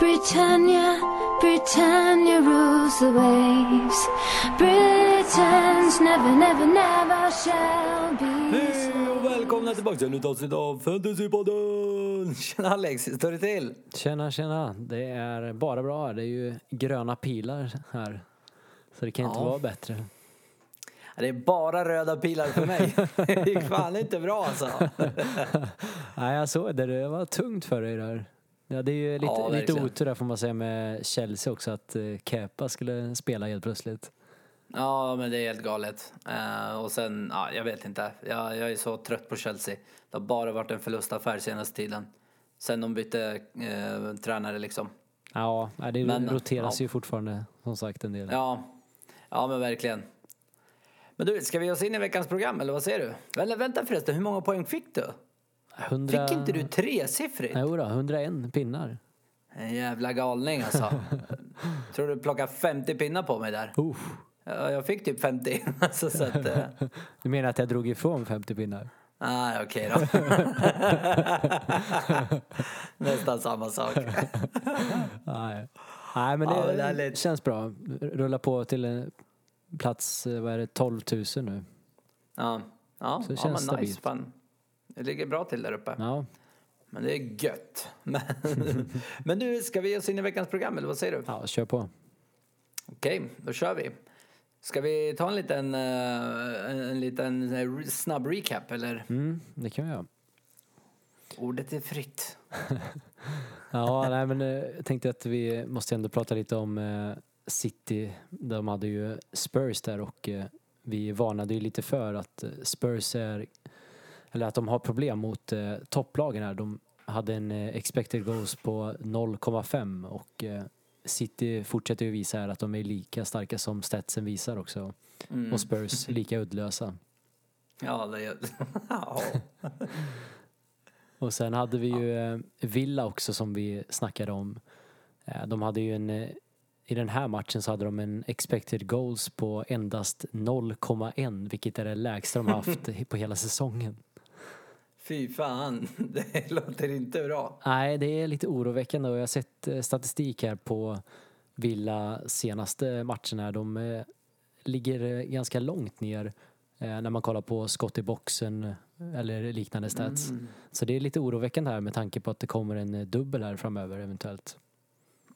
Britannia, Britannia rules the waves. Britons never, never, never shall be Hej och välkomna tillbaka till ett nytt avsnitt av Fantasypodden! Tjena Alex, hur står det till? Tjena, tjena. Det är bara bra. Det är ju gröna pilar här. Så det kan inte Ja. vara bättre. Det är bara röda pilar för mig. Det gick fan inte bra alltså. Nej, jag såg det. Det var tungt för dig där. Ja, det är ju lite, Ja, lite otur där får man säga med Chelsea också att uh, Kepa skulle spela helt plötsligt. Ja, men det är helt galet. Eh, och sen, ja, jag vet inte. Jag, jag är så trött på Chelsea. Det har bara varit en förlustaffär senaste tiden. Sen de bytte eh, tränare liksom. Ja, det Men, roteras ja. ju fortfarande som sagt en del. Ja, ja men verkligen. Men du, ska vi ge oss in i veckans program eller vad säger du? Eller vänta förresten, hur många poäng fick du? 100... Fick inte du tresiffrigt? Jo då, 101 pinnar. En jävla galning alltså. Tror du plockade 50 pinnar på mig där? Uh. Ja, jag fick typ 50. alltså, så att, eh, Du menar att jag drog ifrån 50 pinnar? ah, okej då. Nästan samma sak. Nej. Nej, men det, Ja, det är lite- känns bra. Rulla på till plats, eh, vad är det, 12 000 nu. Ja, ja, Så det ja känns men nice. stabilt. Fan. Det ligger bra till där uppe. Ja, Men det är gött. Men, men du, ska vi ge oss in i veckans program eller vad säger du? ja kör på. Okej, då kör vi. Ska vi ta en liten, eh, en, en liten eh, snabb recap eller? Mm, det kan vi göra. Ordet är fritt. Ja, nej, men eh, jag tänkte att vi måste ändå prata lite om City. De hade ju Spurs där och vi varnade ju lite för att Spurs är, eller att de har problem mot eh, topplagen här. De hade en eh, expected goals på 0,5 och eh, City fortsätter ju visa här att de är lika starka som statsen visar också. Mm. Och Spurs lika uddlösa. Ja, det är... ja. Och sen hade vi ju eh, Villa också som vi snackade om. Eh, De hade ju en, eh, i den här matchen så hade de en expected goals på endast 0,1 vilket är det lägsta de haft på hela säsongen. Fy fan, det låter inte bra. Nej, det är lite oroväckande och jag har sett eh, statistik här på Villa senaste matcherna. De eh, ligger eh, ganska långt ner när man kollar på skott i boxen eller liknande stats. Så det är lite oroväckande här med tanke på att det kommer en dubbel här framöver eventuellt.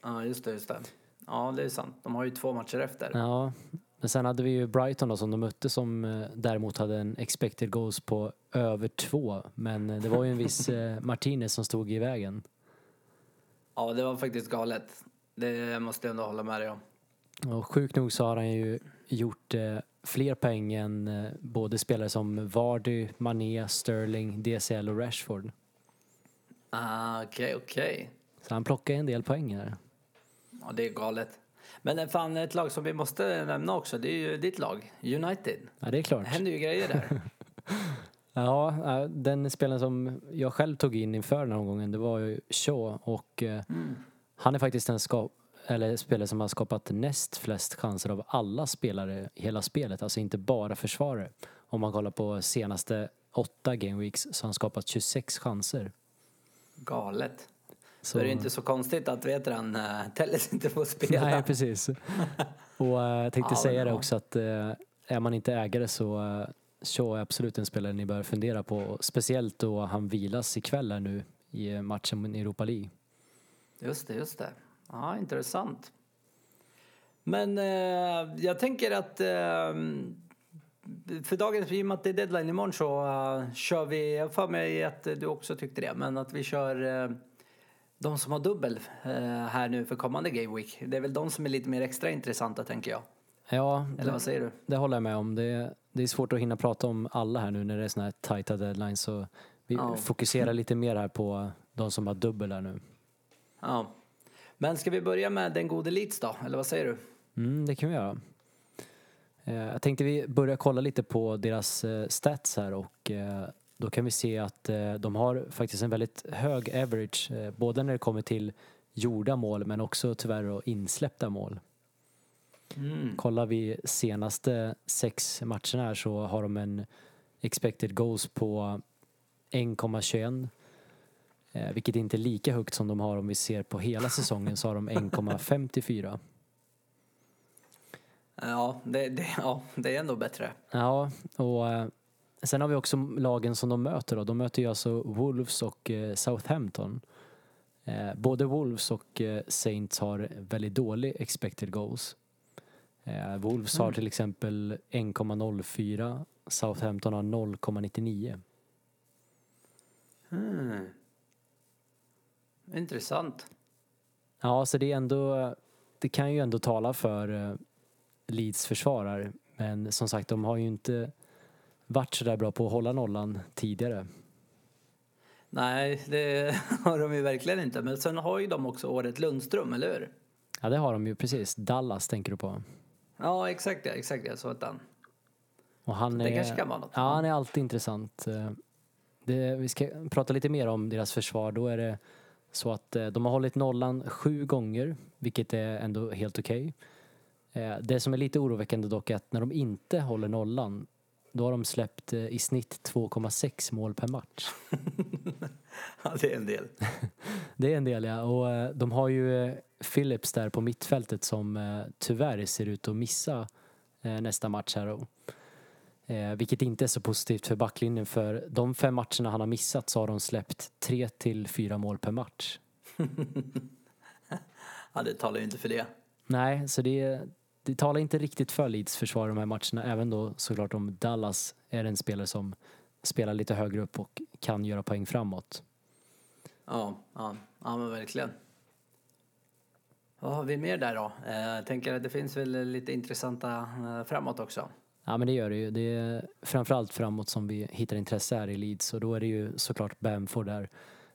Ja, just det, just det. Ja, det är sant. De har ju två matcher efter. Ja, men sen hade vi ju Brighton då som de mötte som eh, däremot hade en expected goals på över två. Men eh, det var ju en viss eh, Martinez som stod i vägen. Ja, det var faktiskt galet. Det måste jag ändå hålla med dig om. Och sjukt nog så har han ju gjort eh, fler poäng än eh, både spelare som Vardy, Mané, Sterling, DCL och Rashford. Ah, okej, okej. Så han plockar en del poäng här. Ja, det är galet. Men fan, ett lag som vi måste nämna också, det är ju ditt lag, United. Ja, det är klart. Det händer ju grejer där. Ja, den spelaren som jag själv tog in inför den här omgången det var ju Shaw och eh, han är faktiskt den ska, eller spelare som har skapat näst flest chanser av alla spelare i hela spelet, alltså inte bara försvarare. Om man kollar på senaste åtta gameweeks så har han skapat 26 chanser. Galet. Så Så, är det inte så konstigt att vet han, uh, Telles inte får spela. Nej, precis. Och eh, jag tänkte Ja, säga det också att eh, är man inte ägare så uh, Shaw är absolut en spelare ni bör fundera på. Speciellt då han vilas ikväll här nu i eh, matchen i Europa League. Just det, just det. Ja, intressant. Men eh, jag tänker att eh, för dagens, i och med att det är deadline imorgon så eh, kör vi, jag för mig att du också tyckte det, men att vi kör eh, de som har dubbel eh, här nu för kommande Game Week. Det är väl de som är lite mer extra intressanta tänker jag. Ja, Eller vad säger du? det håller jag med om. Det, det är svårt att hinna prata om alla här nu när det är såna här tajta deadlines så vi Ja. fokuserar lite mer här på de som har dubbel här nu. Ja. Men ska vi börja med den gode Leeds då, eller vad säger du? Mm, det kan vi göra. Eh, Jag tänkte vi börjar kolla lite på deras eh, stats här och då kan vi se att eh, de har faktiskt en väldigt hög average eh, både när det kommer till gjorda mål men också tyvärr då insläppta mål. Kollar vi senaste sex matcherna här så har de en expected goals på 1,21 Eh, vilket inte är lika högt som de har om vi ser på hela säsongen så har de 1,54. Ja det, det, ja, det är ändå bättre. Ja, och sen har vi också lagen som de möter då. De möter ju alltså Wolves och eh, Southampton. Eh, både Wolves och eh, Saints har väldigt dålig expected goals. Wolves har till exempel 1,04, Southampton har 0,99. Hmm. Intressant. Ja, så det är ändå, det kan ju ändå tala för Leeds försvarare. Men som sagt, de har ju inte varit så där bra på att hålla nollan tidigare. Nej, det har de ju verkligen inte. Men sen har ju de också året Lundström, eller hur? Ja, det har de ju precis. Dallas tänker du på. Ja, exakt ja, exakt ja, så att han. Och han Det är, kanske kan vara något. Ja, han är alltid intressant. Eh, Det, vi ska prata lite mer om deras försvar. Då är det så att eh, de har hållit nollan sju gånger, vilket är ändå helt okej. Eh, Det som är lite oroväckande dock är att när de inte håller nollan, då har de släppt eh, i snitt 2,6 mål per match. Ja, det är en del. Det är en del ja. Och eh, de har ju eh, Phillips där på mittfältet som tyvärr ser ut att missa nästa match här då. Vilket inte är så positivt för backlinjen för de fem matcherna han har missat så har de släppt tre till fyra mål per match. Ja, det talar ju inte för det. Nej, så det, det talar inte riktigt för Leeds försvar de här matcherna. Även då såklart om Dallas är en spelare som spelar lite högre upp och kan göra poäng framåt. Ja, ja, ja men verkligen. Vad har vi mer där då? Eh, Jag tänker att det finns väl lite intressanta eh, framåt också. Ja men det gör det ju. Det är framförallt framåt som vi hittar intresse här i Leeds och då är det ju såklart Bamford där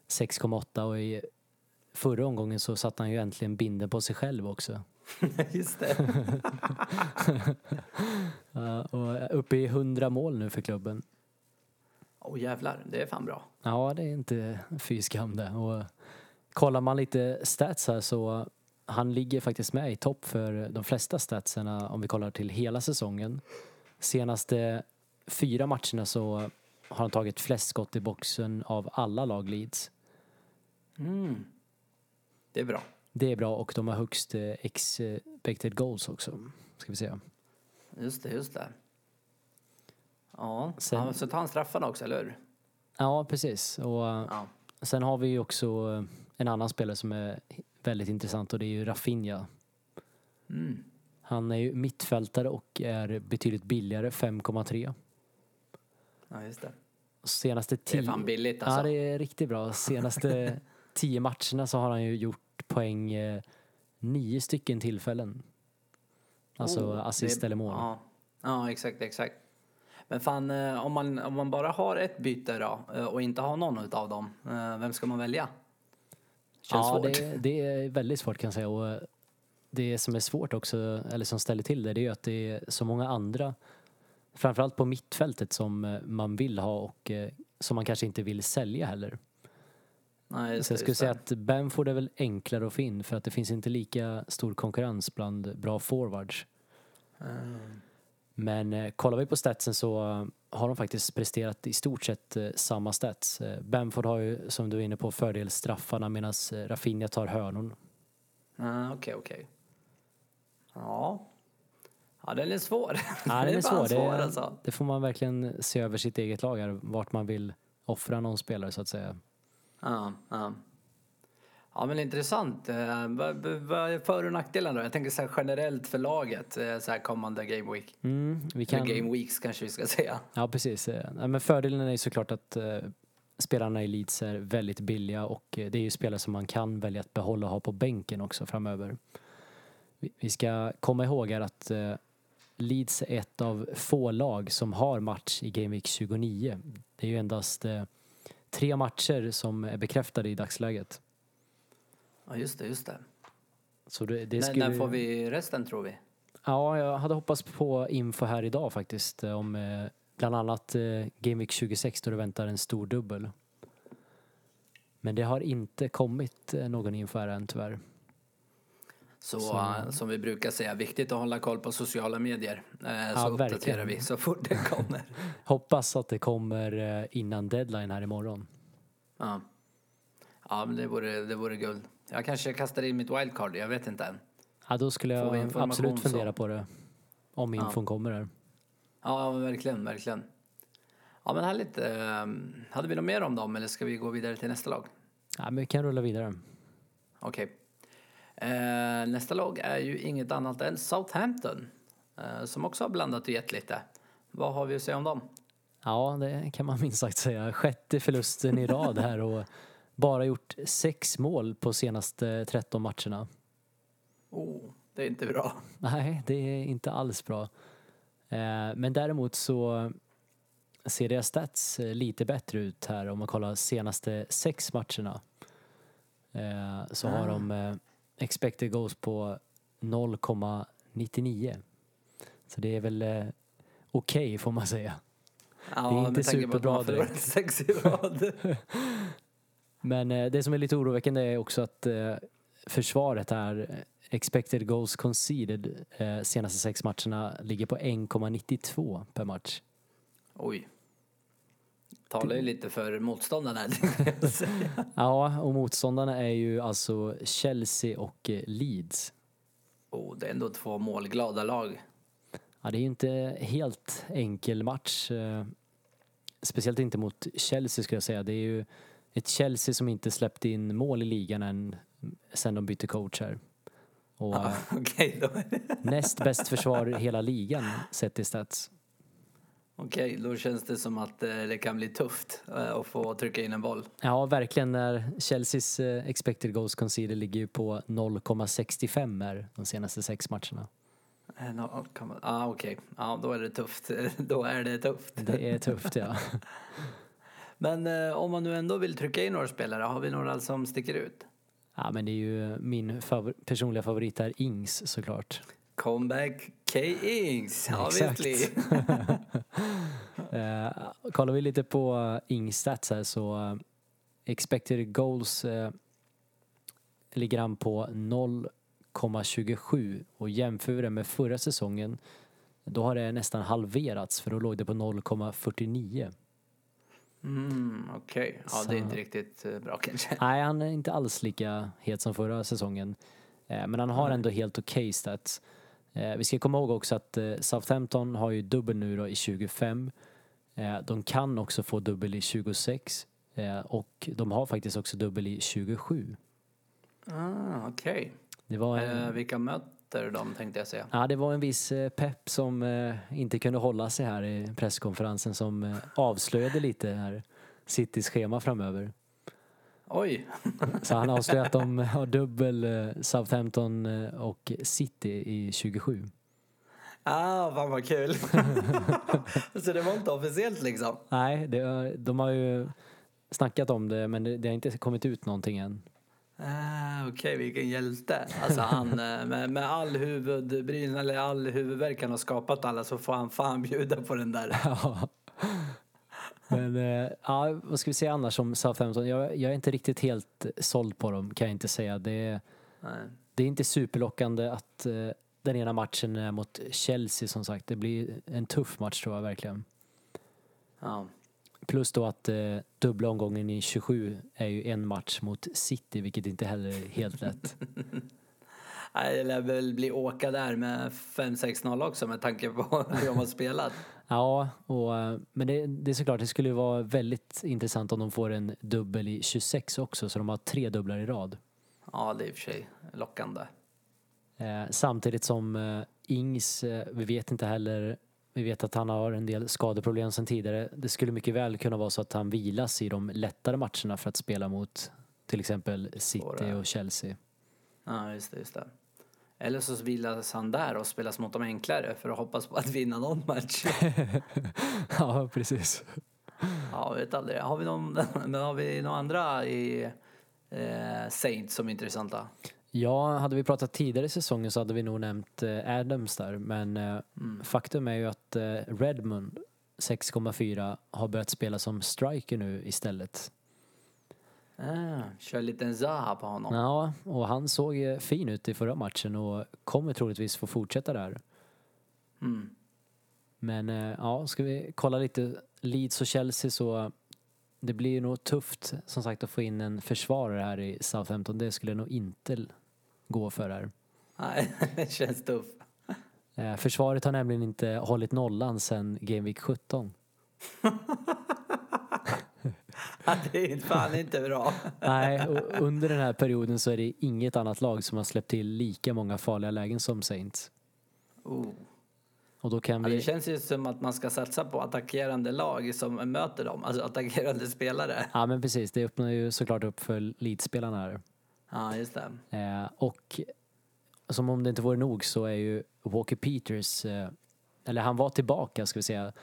6,8 och i förra omgången så satte han ju äntligen binden på sig själv också. Just det. Och uppe i 100 mål nu för klubben. Åh jävlar, det är fan bra. Ja, det är inte fy skam det. Och kollar man lite stats här så han ligger faktiskt med i topp för de flesta statserna om vi kollar till hela säsongen. Senaste fyra matcherna så har han tagit flest skott i boxen av alla lag Leeds. Mm. Det är bra. Det är bra och de har högst eh, expected goals också. Ska vi se. Just det, just det. Ja, Sen- så tar han straffarna också, eller hur? Ja, precis. Och Ja. sen har vi ju också eh, en annan spelare som är väldigt intressant och det är ju Rafinha. Mm. Han är ju mittfältare och är betydligt billigare, 5,3. Ja, just det. Senaste Det är tio... fan billigt alltså. Ja, det är riktigt bra. Senaste tio matcherna så har han ju gjort poäng eh, nio stycken tillfällen. Alltså Oh, assist det- eller mål. Ja. ja, exakt, exakt. Men fan, eh, om man, om man bara har ett byte då eh, och inte har någon av dem, eh, vem ska man välja? Känns ja, det, det är väldigt svårt kan jag säga. Och det som är svårt också, eller som ställer till det, det är ju att det är så många andra, framförallt på mittfältet, som man vill ha och som man kanske inte vill sälja heller. Nej, Så jag det, skulle säga det. att Bamford är väl enklare att få in för att det finns inte lika stor konkurrens bland bra forwards. Mm. Men eh, kollar vi på statsen så eh, har de faktiskt presterat i stort sett eh, samma stats. Eh, Bamford har ju, som du är inne på, fördel straffarna medan eh, Rafinha tar hörnor. Ah, Okej, okej. Ja. Ja, den är svår. Ja, den är fan svår. Det, alltså. det får man verkligen se över sitt eget lag här, vart man vill offra någon spelare så att säga. Ja, ja. Ja, men intressant. Eh, Vad är för och nackdelarna då? Jag tänker så här generellt för laget, eh, så här kommande game week. Mm, vi Eller kan, game weeks kanske vi ska säga. Ja, precis. Eh, nej, Men fördelen är ju såklart att spelarna i Leeds är väldigt billiga och det är ju spelare som man kan välja att behålla och ha på bänken också framöver. Vi, ska komma ihåg här att Leeds är ett av få lag som har match i Game Week 29. Det är ju endast tre matcher som är bekräftade i dagsläget. Ja, just det, just det. Så det, det skulle... när får vi resten tror vi? Ja, jag hade hoppats på info här idag faktiskt eh, om eh, bland annat eh, Game Week 26 då det väntar en stor dubbel. Men det har inte kommit eh, någon info här än tyvärr. Så, Så- eh, som vi brukar säga, viktigt att hålla koll på sociala medier. Eh, så verkligen. uppdaterar vi så fort det kommer. Hoppas att det kommer eh, innan deadline här imorgon. ja. Ja, men det vore, det vore guld. Jag kanske kastar in mitt wildcard, jag vet inte än. Ja, då skulle jag absolut så. fundera på det. Om infon kommer där. Ja, verkligen, verkligen. Ja, men härligt. Ehm, Hade vi något mer om dem eller ska vi gå vidare till nästa lag? Ja, men vi kan rulla vidare. Okej. Eh, nästa lag är ju inget annat än Southampton. Eh, som också har blandat och gett lite. Vad har vi att säga om dem? Ja, det kan man minst sagt säga. Sjätte förlusten i rad här och bara gjort sex mål på senaste 13 matcherna. Oh, det är inte bra. Nej, det är inte alls bra. Eh, Men däremot så ser deras stats eh, lite bättre ut här om man kollar senaste sex matcherna. Eh, Så har Ah. de eh, expected goals på 0,99. Så det är väl eh, okej får man säga. Ja, Det är inte superbra direkt. Sex i rad. Men eh, det som är lite oroväckande är också att eh, försvaret här, eh, expected goals conceded, eh, senaste sex matcherna ligger på 1,92 per match. Oj. Talar ju lite för motståndarna. Ja, och motståndarna är ju alltså Chelsea och eh, Leeds. Oh, det är ändå två målglada lag. Ja, det är ju inte helt enkel match. eh, Speciellt inte mot Chelsea skulle jag säga. Det är ju ett Chelsea som inte släppt in mål i ligan än sen de bytte coach här. Och är det- näst bäst försvar i hela ligan sett i stats. Okej, då känns det som att eh, det kan bli tufft eh, att få trycka in en boll. Ja, verkligen. När Chelseas eh, expected goals conceded ligger ju på 0,65 här de senaste sex matcherna. No, Ah, Okej, ja, då är det tufft. då är det tufft. Det är tufft, ja. Men eh, om man nu ändå vill trycka in några spelare, har vi några som sticker ut? Ja, men det är ju min favor- personliga favorit här, Ings såklart. Comeback K-Ings, obviously. Eh, kollar vi lite på Ings stats här så eh, expected goals eh, ligger han på 0,27 och jämför det med förra säsongen då har det nästan halverats för då låg det på 0,49. Mm, Okej, ja, det är Så- inte riktigt eh, bra kanske. Nej, han är inte alls lika het som förra säsongen. Eh, Men han har ändå helt okej stats. Eh, Vi ska komma ihåg också att eh, Southampton har ju dubbel nu då i 25. Eh, De kan också få dubbel i 26. eh, Och de har faktiskt också dubbel i 27. Ah, Okej. Det var Eh, en, vilka möter de tänkte jag säga. ja, det var en viss pepp som inte kunde hålla sig här i presskonferensen som avslöjade lite här Citys schema framöver. Oj, Så han avslöjade att de har dubbel eh, Southampton eh, och City i 27. ah, fan vad kul. Så det var inte officiellt liksom? Nej, det, de har ju snackat om det men det, det har inte kommit ut någonting än. Ah, Okej, vilken hjälte. Alltså han eh, med, med all huvudbryn eller all huvudvärk han har skapat alla så får han fan bjuda på den där. Men eh, ja, vad ska vi säga annars om Southampton? Jag, jag är inte riktigt helt såld på dem kan jag inte säga. Det, Nej. det är inte superlockande att eh, den ena matchen är mot Chelsea som sagt. Det blir en tuff match tror jag verkligen. Ja. Plus då att eh, dubbla omgången i 27 är ju en match mot City vilket inte heller är helt lätt. Nej, Det lär väl bli åka där med 5-6-0 också med tanke på hur de har spelat. Ja, och, eh, men det, det är såklart, det skulle vara väldigt intressant om de får en dubbel i 26 också så de har tre dubblar i rad. Ja, det är i och för sig lockande. Eh, samtidigt som eh, Ings, eh, vi vet inte heller, vi vet att han har en del skadeproblem sedan tidigare. Det skulle mycket väl kunna vara så att han vilas i de lättare matcherna för att spela mot till exempel City och Chelsea. Ja, just det, just det. Eller så vilas han där och spelas mot de enklare för att hoppas på att vinna någon match. ja, precis. Ja, vet aldrig. Har vi någon, men har vi några andra i eh, Saints som är intressanta? Ja, hade vi pratat tidigare i säsongen så hade vi nog nämnt eh, Adams där, men eh, faktum är ju att eh, Redmond 6,4 har börjat spela som striker nu istället. Ah, kör lite Zaha på honom. Ja, och han såg eh, fin ut i förra matchen och kommer troligtvis få fortsätta där. Mm. Men eh, ja, ska vi kolla lite Leeds och Chelsea så det blir nog tufft som sagt att få in en försvarare här i Southampton. Det skulle nog inte gå för här. Nej, det känns tufft. Eh, försvaret har nämligen inte hållit nollan sedan Game Week 17. Det är fan inte bra. Nej, och under den här perioden så är det inget annat lag som har släppt till lika många farliga lägen som Saints. Oh. Och då kan Ja, det vi... känns ju som att man ska satsa på attackerande lag som möter dem, alltså attackerande spelare. Ja men precis, det öppnar ju såklart upp för leadspelarna här. Ja, just det. Eh, och som om det inte vore nog så är ju Walker Peters, eh, eller han var tillbaka ska vi säga,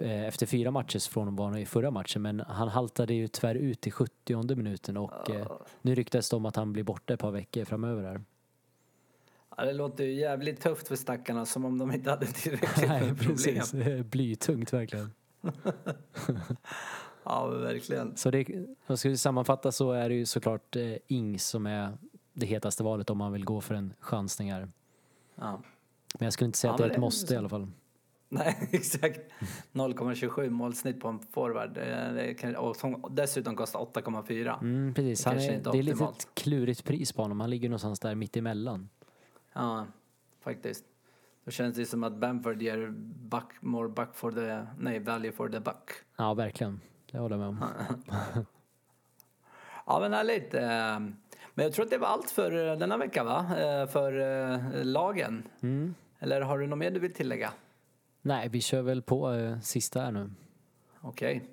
efter fyra matcher från var i förra matchen men han haltade ju tyvärr ut i 70 minuten och eh, nu ryktas det om att han blir borta ett par veckor framöver här. Ja, det låter ju jävligt tufft för stackarna, som om de inte hade tillräckligt Nej med problem. precis, Det är blytungt verkligen. Ja, verkligen. Så det, jag vi sammanfatta så är det ju såklart eh, Ings som är det hetaste valet om man vill gå för en chansning här. Ja. Men jag skulle inte säga Ja, att det är ett måste i alla fall. Nej, exakt. 0,27 målsnitt på en forward. Kan, och som dessutom kostar 8,4. Mm, precis. Det är, inte det är lite ett klurigt pris på honom. Han ligger någonstans där mitt emellan. Ja, faktiskt. Då känns det som att Bamford ger buck, more buck for the, nej, value for the buck. Ja, verkligen. Det håller jag med om. Ja, men härligt. Eh, Men jag tror att det var allt för eh, denna vecka, va? Eh, För eh, lagen. Mm. Eller har du något mer du vill tillägga? Nej, vi kör väl på eh, sista här nu. Okej.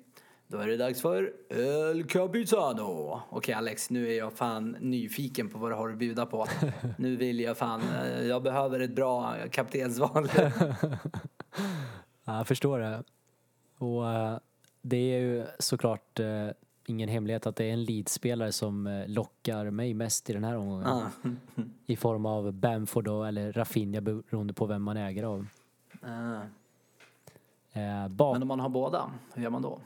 Då är det dags för El Capitano. Okej Alex, nu är jag fan nyfiken på vad du har att bjuda på. Nu vill jag fan, eh, jag behöver ett bra kaptensval. Ja, jag förstår det. Och eh, det är ju såklart eh, ingen hemlighet att det är en leadspelare som lockar mig mest i den här omgången. Ja. I form av Bamford då, eller Rafinha beroende på vem man äger av. Eh, Eh, bak- Men om man har båda, hur gör man då?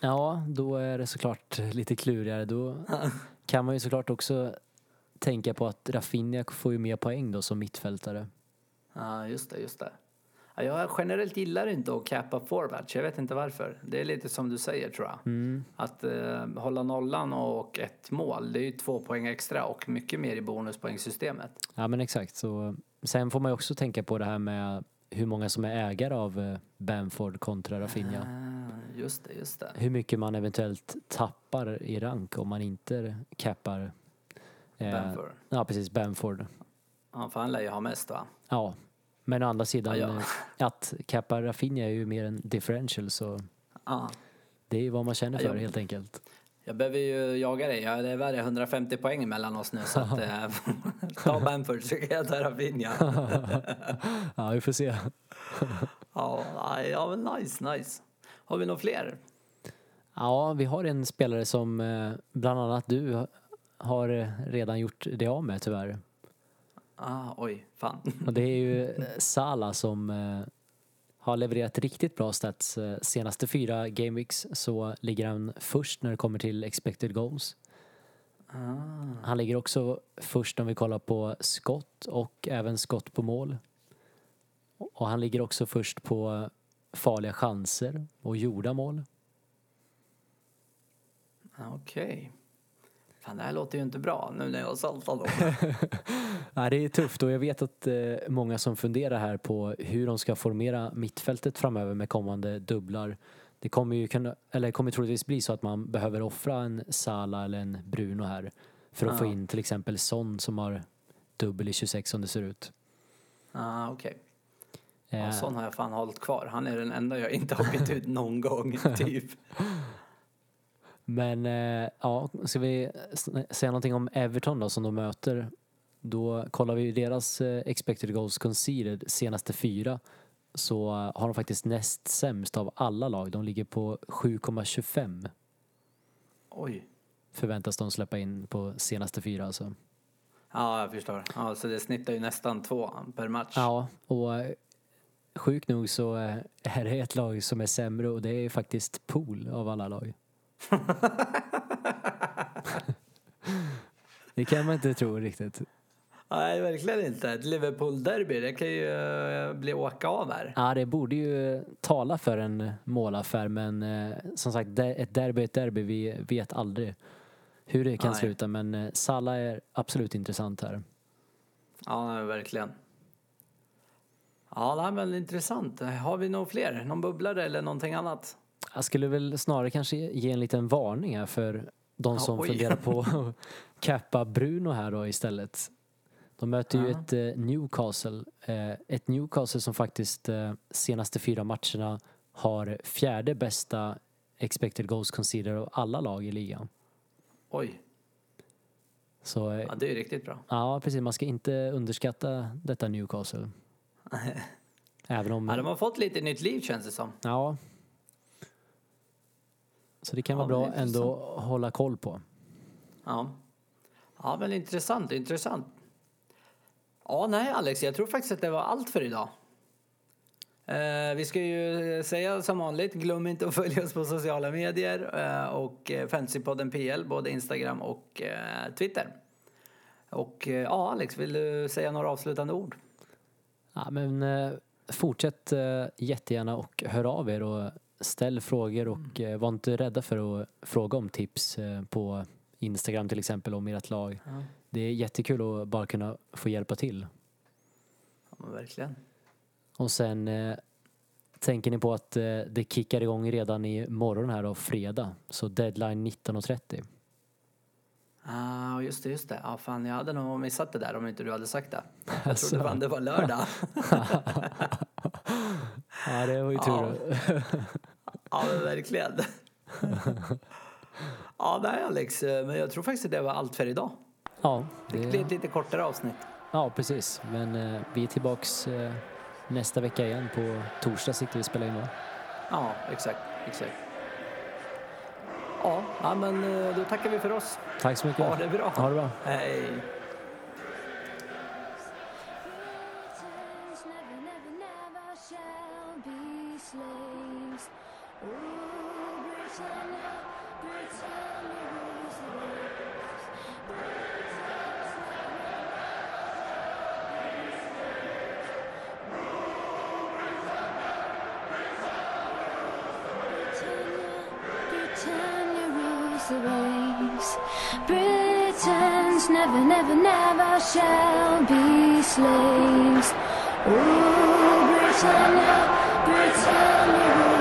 Ja, då är det såklart lite klurigare. Då kan man ju såklart också tänka på att Rafinha får ju mer poäng då som mittfältare. Ja, just det, just det. Ja, jag generellt gillar inte att cappa forwards, jag vet inte varför. Det är lite som du säger tror jag. Mm. Att eh, hålla nollan och ett mål, det är ju två poäng extra och mycket mer i bonuspoängsystemet. Ja men exakt. Så, sen får man ju också tänka på det här med hur många som är ägare av eh, Bamford kontra Rafinha. Ah, just det, just det. Hur mycket man eventuellt tappar i rank om man inte cappar eh, Bamford. Ja precis, Bamford. Ja, för han lär ju ha mest va? Ja. Men å andra sidan, Ja, ja. eh, att cappa Rafinha är ju mer en differential så Ja. det är ju vad man känner Ja, för jag- helt enkelt. Jag behöver ju jaga dig, ja, det är värre 150 poäng mellan oss nu så att eh, ta Bamford så kan jag ta Rafinha. Ja, vi får se. Ja, ja men nice, nice. Har vi några fler? Ja, vi har en spelare som eh, bland annat du har redan gjort det av med tyvärr. Ah, oj, fan. Och det är ju eh, Salah som har levererat riktigt bra stats. Eh, Senaste fyra gameweeks så ligger han först när det kommer till expected goals. Han ligger också först om vi kollar på skott och även skott på mål. Och han ligger också först på farliga chanser och gjorda mål. Ah, Okej. Fan, det här låter ju inte bra nu när jag saltar dem. Ja, det är tufft och jag vet att eh, många som funderar här på hur de ska formera mittfältet framöver med kommande dubblar. Det kommer ju kunna, eller kommer troligtvis bli så att man behöver offra en Sala eller en Bruno här för att få Ja. in till exempel Son som har dubbel i 26 som det ser ut. ah, Okej. Eh, Ja, sån har jag fan hållit kvar. Han är den enda jag inte har bytt ut någon gång, typ. Men eh, ja, ska vi säga någonting om Everton då som de möter? Då kollar vi deras eh, expected goals conceded senaste fyra så eh, har de faktiskt näst sämst av alla lag. De ligger på 7,25 Oj. förväntas de släppa in på senaste fyra alltså. Ja, jag förstår. Ja, så det snittar ju nästan två per match. Ja, och sjukt nog så är det ett lag som är sämre och det är faktiskt Pool av alla lag. det kan man inte tro riktigt. Nej, verkligen inte. Ett Liverpool-derby, det kan ju eh, bli åka av här. Ja, det borde ju tala för en målaffär men eh, som sagt, ett derby är ett derby. Vi vet aldrig hur det kan Nej. sluta men eh, Salah är absolut intressant här. Ja, verkligen. Ja, nej, men intressant. Har vi några fler? Någon bubblare eller någonting annat? Jag skulle väl snarare kanske ge en liten varning här för de som oj. funderar på att cappa Bruno här då istället. De möter ju Ja. ett eh, Newcastle, eh, ett Newcastle som faktiskt eh, senaste fyra matcherna har fjärde bästa expected goals conceded av alla lag i ligan. Oj, Så ja, det är ju riktigt bra. ja, precis, man ska inte underskatta detta Newcastle. Även om, Ja, de har fått lite nytt liv känns det som. ja. Så det kan vara bra ändå att hålla koll på. Ja. ja, men intressant, intressant. Ja, nej Alex, jag tror faktiskt att det var allt för idag. Eh, vi ska ju säga som vanligt, glöm inte att följa oss på sociala medier eh, och eh, Fantasypodden PL, både Instagram och eh, Twitter. Och eh, ja, Alex, vill du säga några avslutande ord? Ja, men eh, fortsätt eh, jättegärna och hör av er och ställ frågor och eh, var inte rädda för att fråga om tips eh, på Instagram till exempel om ert lag. Det är jättekul att bara kunna få hjälpa till. Ja, men verkligen. Och sen eh, tänker ni på att eh, det kickar igång redan i morgon här då, fredag. Så deadline 19.30. Ah, just det, just det. Ja, fan, jag hade nog missat det där om inte du hade sagt det. Jag Alltså. trodde fan det var lördag. Ja, det var ju tur. Ja, men verkligen. ja, nej Alex, men jag tror faktiskt att det var allt för idag. Ja, Det blir ett lite kortare avsnitt. ja, precis. Men eh, vi är tillbaks eh, nästa vecka igen. På torsdag sitter vi och spelar in va? Ja, exakt, exakt. Ja, ja, men eh, då tackar vi för oss. Tack så mycket. Ha det bra. Ha det bra. Hej. Britons never, never, never shall be slaves. Oh, Britannia, Britannia